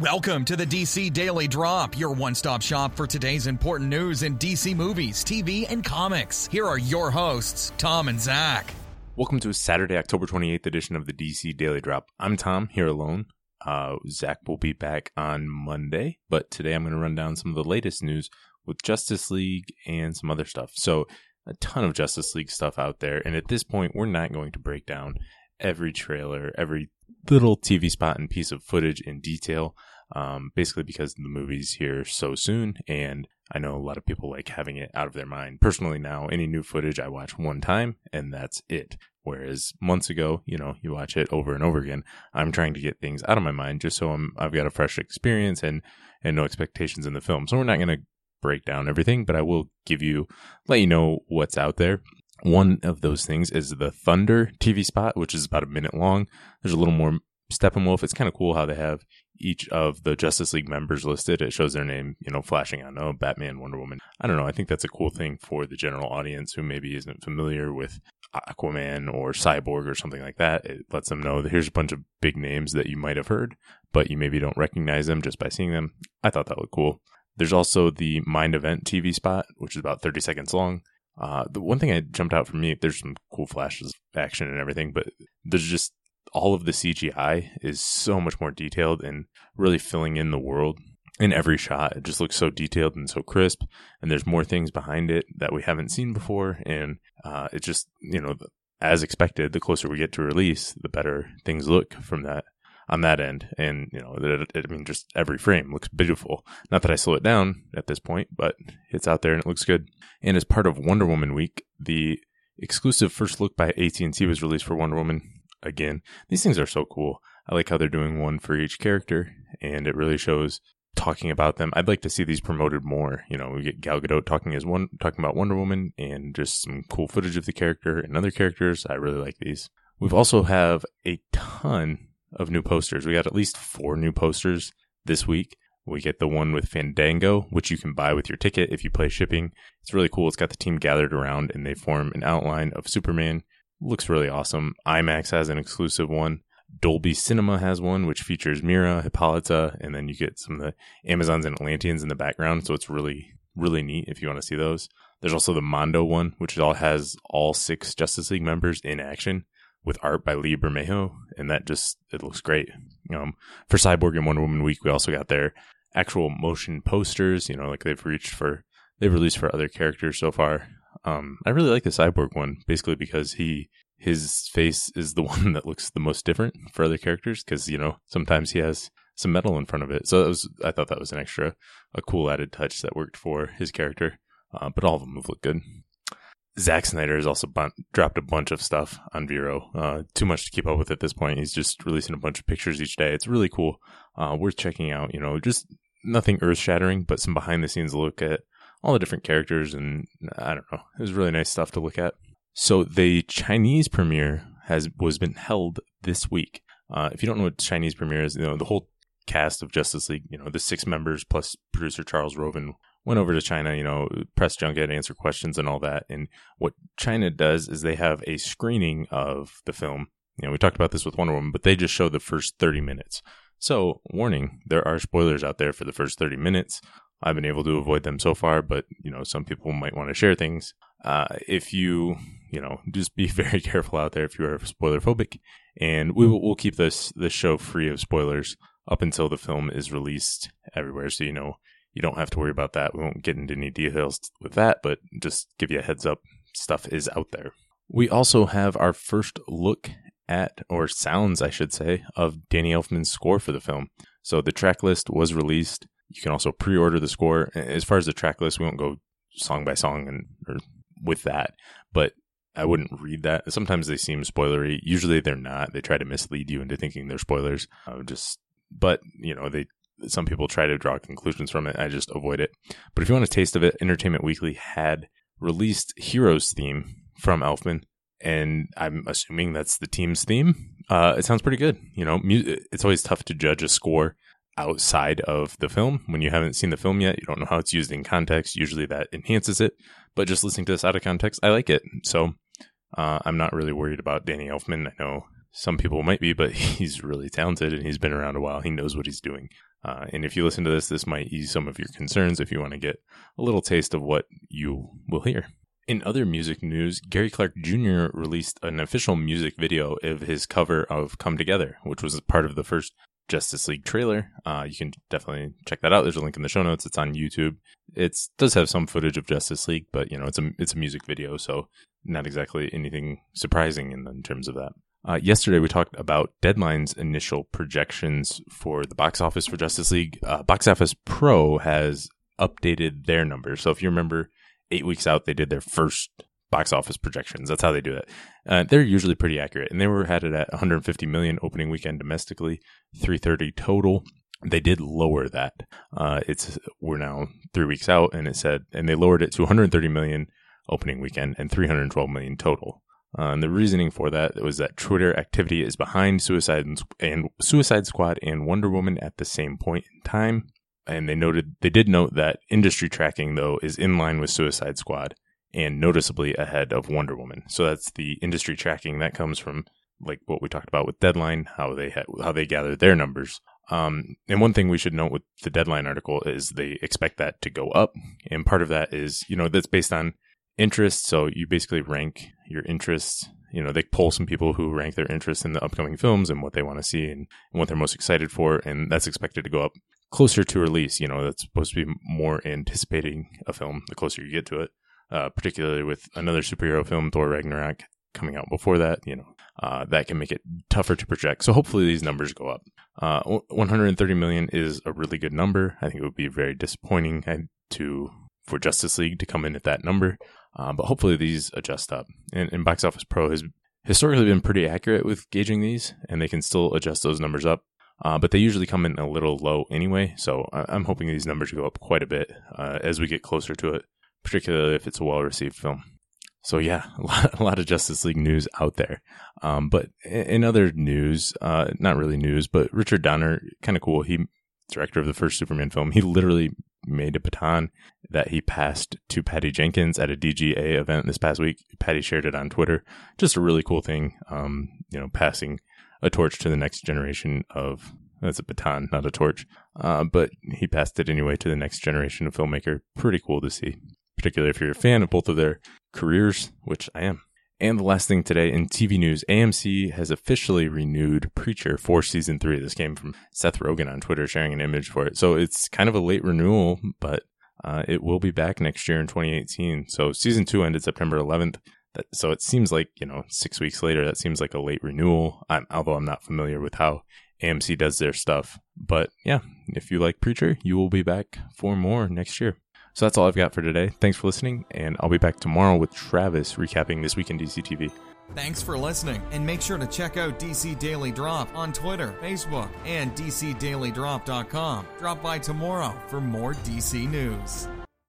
Welcome to the DC Daily Drop, your one stop shop for today's important news in DC movies, TV, and comics. Here are your hosts, Tom and Zach. Welcome to a Saturday, October 28th edition of the DC Daily Drop. I'm Tom, here alone. Uh, Zach will be back on Monday, but today I'm going to run down some of the latest news with Justice League and some other stuff. So, a ton of Justice League stuff out there. And at this point, we're not going to break down every trailer, every little TV spot and piece of footage in detail, um, basically because the movie's here so soon. And I know a lot of people like having it out of their mind. Personally, now, any new footage I watch one time and that's it. Whereas months ago, you know, you watch it over and over again. I'm trying to get things out of my mind just so I'm, I've got a fresh experience and, and no expectations in the film. So we're not going to break down everything, but I will give you, let you know what's out there. One of those things is the Thunder TV spot, which is about a minute long. There's a little more Steppenwolf. It's kind of cool how they have each of the Justice League members listed. It shows their name, you know, flashing on, oh, Batman, Wonder Woman. I don't know. I think that's a cool thing for the general audience who maybe isn't familiar with Aquaman or Cyborg or something like that. It lets them know that here's a bunch of big names that you might have heard, but you maybe don't recognize them just by seeing them. I thought that looked cool. There's also the Main Event TV spot, which is about 30 seconds long. Uh, the one thing that jumped out for me, there's some cool flashes, action, and everything, but there's just all of the CGI is so much more detailed and really filling in the world in every shot. It just looks so detailed and so crisp, and there's more things behind it that we haven't seen before, and uh, it just you know as expected, the closer we get to release, the better things look from that on that end. And, you know, it, it, I mean, just every frame looks beautiful. Not that I slow it down at this point, but it's out there and it looks good. And as part of Wonder Woman week, the exclusive first look by AT&T was released for Wonder Woman again. These things are so cool. I like how they're doing one for each character and it really shows talking about them. I'd like to see these promoted more. You know, we get Gal Gadot talking as one talking about Wonder Woman and just some cool footage of the character and other characters. I really like these. We've also have a ton of new posters. We got at least four new posters this week. We get the one with Fandango, which you can buy with your ticket if you play shipping. It's really cool. It's got the team gathered around and they form an outline of Superman. Looks really awesome. IMAX has an exclusive one. Dolby Cinema has one, which features Mera, Hippolyta, and then you get some of the Amazons and Atlanteans in the background. So it's really, really neat if you want to see those. There's also the Mondo one, which all has all six Justice League members in action with art by Lee Bermejo, and that just it looks great. Um, for Cyborg and Wonder Woman week, we also got their actual motion posters. You know, like they've reached for they've released for other characters so far. Um, I really like the Cyborg one, basically because he his face is the one that looks the most different for other characters because you know sometimes he has some metal in front of it. So that was I thought that was an extra a cool added touch that worked for his character. Uh, but all of them have looked good. Zack Snyder has also dropped a bunch of stuff on Vero. Uh, too much to keep up with at this point. He's just releasing a bunch of pictures each day. It's really cool. Uh, worth checking out. You know, just nothing earth shattering, but some behind the scenes look at all the different characters. And I don't know. It was really nice stuff to look at. So the Chinese premiere has was been held this week. Uh, if you don't know what Chinese premiere is, you know the whole cast of Justice League, you know the six members plus producer Charles Roven went over to China, you know, press junket, answer questions and all that. And what China does is they have a screening of the film. You know, we talked about this with Wonder Woman, but they just show the first 30 minutes. So, warning, there are spoilers out there for the first 30 minutes. I've been able to avoid them so far, but you know, some people might want to share things. Uh, if you, you know, just be very careful out there if you are spoiler phobic, and we will we'll keep this this show free of spoilers up until the film is released everywhere. So you know, you don't have to worry about that. We won't get into any details with that, but just give you a heads up. Stuff is out there. We also have our first look at, or sounds, I should say, of Danny Elfman's score for the film. So the track list was released. You can also pre-order the score. As far as the track list, we won't go song by song and with that, but I wouldn't read that. Sometimes they seem spoilery. Usually they're not. They try to mislead you into thinking they're spoilers. Uh, just, but you know, they some people try to draw conclusions from it. I just avoid it. But if you want a taste of it, Entertainment Weekly had released Heroes theme from Elfman, and I'm assuming that's the team's theme. Uh, it sounds pretty good. You know, mu- it's always tough to judge a score outside of the film when you haven't seen the film yet. You don't know how it's used in context. Usually that enhances it. But just listening to this out of context, I like it. So uh, I'm not really worried about Danny Elfman. I know some people might be, but he's really talented and he's been around a while. He knows what he's doing. Uh, and if you listen to this, this might ease some of your concerns if you want to get a little taste of what you will hear. In other music news, Gary Clark Jr. released an official music video of his cover of Come Together, which was part of the first Justice League trailer. Uh, you can definitely check that out. There's a link in the show notes. It's on YouTube. It does have some footage of Justice League, but you know it's a it's a music video, so not exactly anything surprising in, in terms of that. Uh, yesterday, we talked about Deadline's initial projections for the box office for Justice League. Uh, box Office Pro has updated their numbers. So if you remember, eight weeks out, they did their first box office projections. That's how they do it. Uh, they're usually pretty accurate, and they were had it at 150 million opening weekend domestically, 330 total. They did lower that. Uh, it's we're now three weeks out, and it said, and they lowered it to 130 million opening weekend and 312 million total. Uh, and the reasoning for that was that Twitter activity is behind Suicide and, and Suicide Squad and Wonder Woman at the same point in time. And they noted they did note that industry tracking though is in line with Suicide Squad and noticeably ahead of Wonder Woman. So that's the industry tracking that comes from like what we talked about with Deadline, how they ha- how they gather their numbers. Um, and one thing we should note with the Deadline article is they expect that to go up, and part of that is you know that's based on interest. So you basically rank your interests. You know, they poll some people who rank their interests in the upcoming films and what they want to see and, and what they're most excited for. And that's expected to go up closer to release. You know, that's supposed to be more anticipating a film the closer you get to it, uh, particularly with another superhero film, Thor Ragnarok, coming out before that. You know, uh, that can make it tougher to project. So hopefully these numbers go up. Uh, 130 million is a really good number. I think it would be very disappointing uh, to for Justice League to come in at that number. Uh, but hopefully these adjust up. And, and Box Office Pro has historically been pretty accurate with gauging these, and they can still adjust those numbers up. Uh, but they usually come in a little low anyway, so I'm hoping these numbers go up quite a bit uh, as we get closer to it, particularly if it's a well received film. So yeah, a lot, a lot, of Justice League news out there. Um, but in other news, uh, not really news, but Richard Donner, kind of cool. He director of the first Superman film. He literally made a baton that he passed to Patty Jenkins at a DGA event this past week. Patty shared it on Twitter. Just a really cool thing, um, you know, passing a torch to the next generation of. That's a baton, not a torch. Uh, but he passed it anyway to the next generation of filmmaker. Pretty cool to see, particularly if you're a fan of both of their careers, which I am. And the last thing today in TV news, AMC has officially renewed Preacher for season three. This came from Seth Rogen on Twitter sharing an image for it. So it's kind of a late renewal, but uh, it will be back next year in 2018. So season two ended September 11th. That, so it seems like, you know, six weeks later, that seems like a late renewal, I'm, although I'm not familiar with how AMC does their stuff. But yeah, if you like Preacher, you will be back for more next year. So that's all I've got for today. Thanks for listening, and I'll be back tomorrow with Travis recapping this week in DC TV. Thanks for listening, and make sure to check out DC Daily Drop on Twitter, Facebook, and DCDailyDrop.com. Drop by tomorrow for more DC news.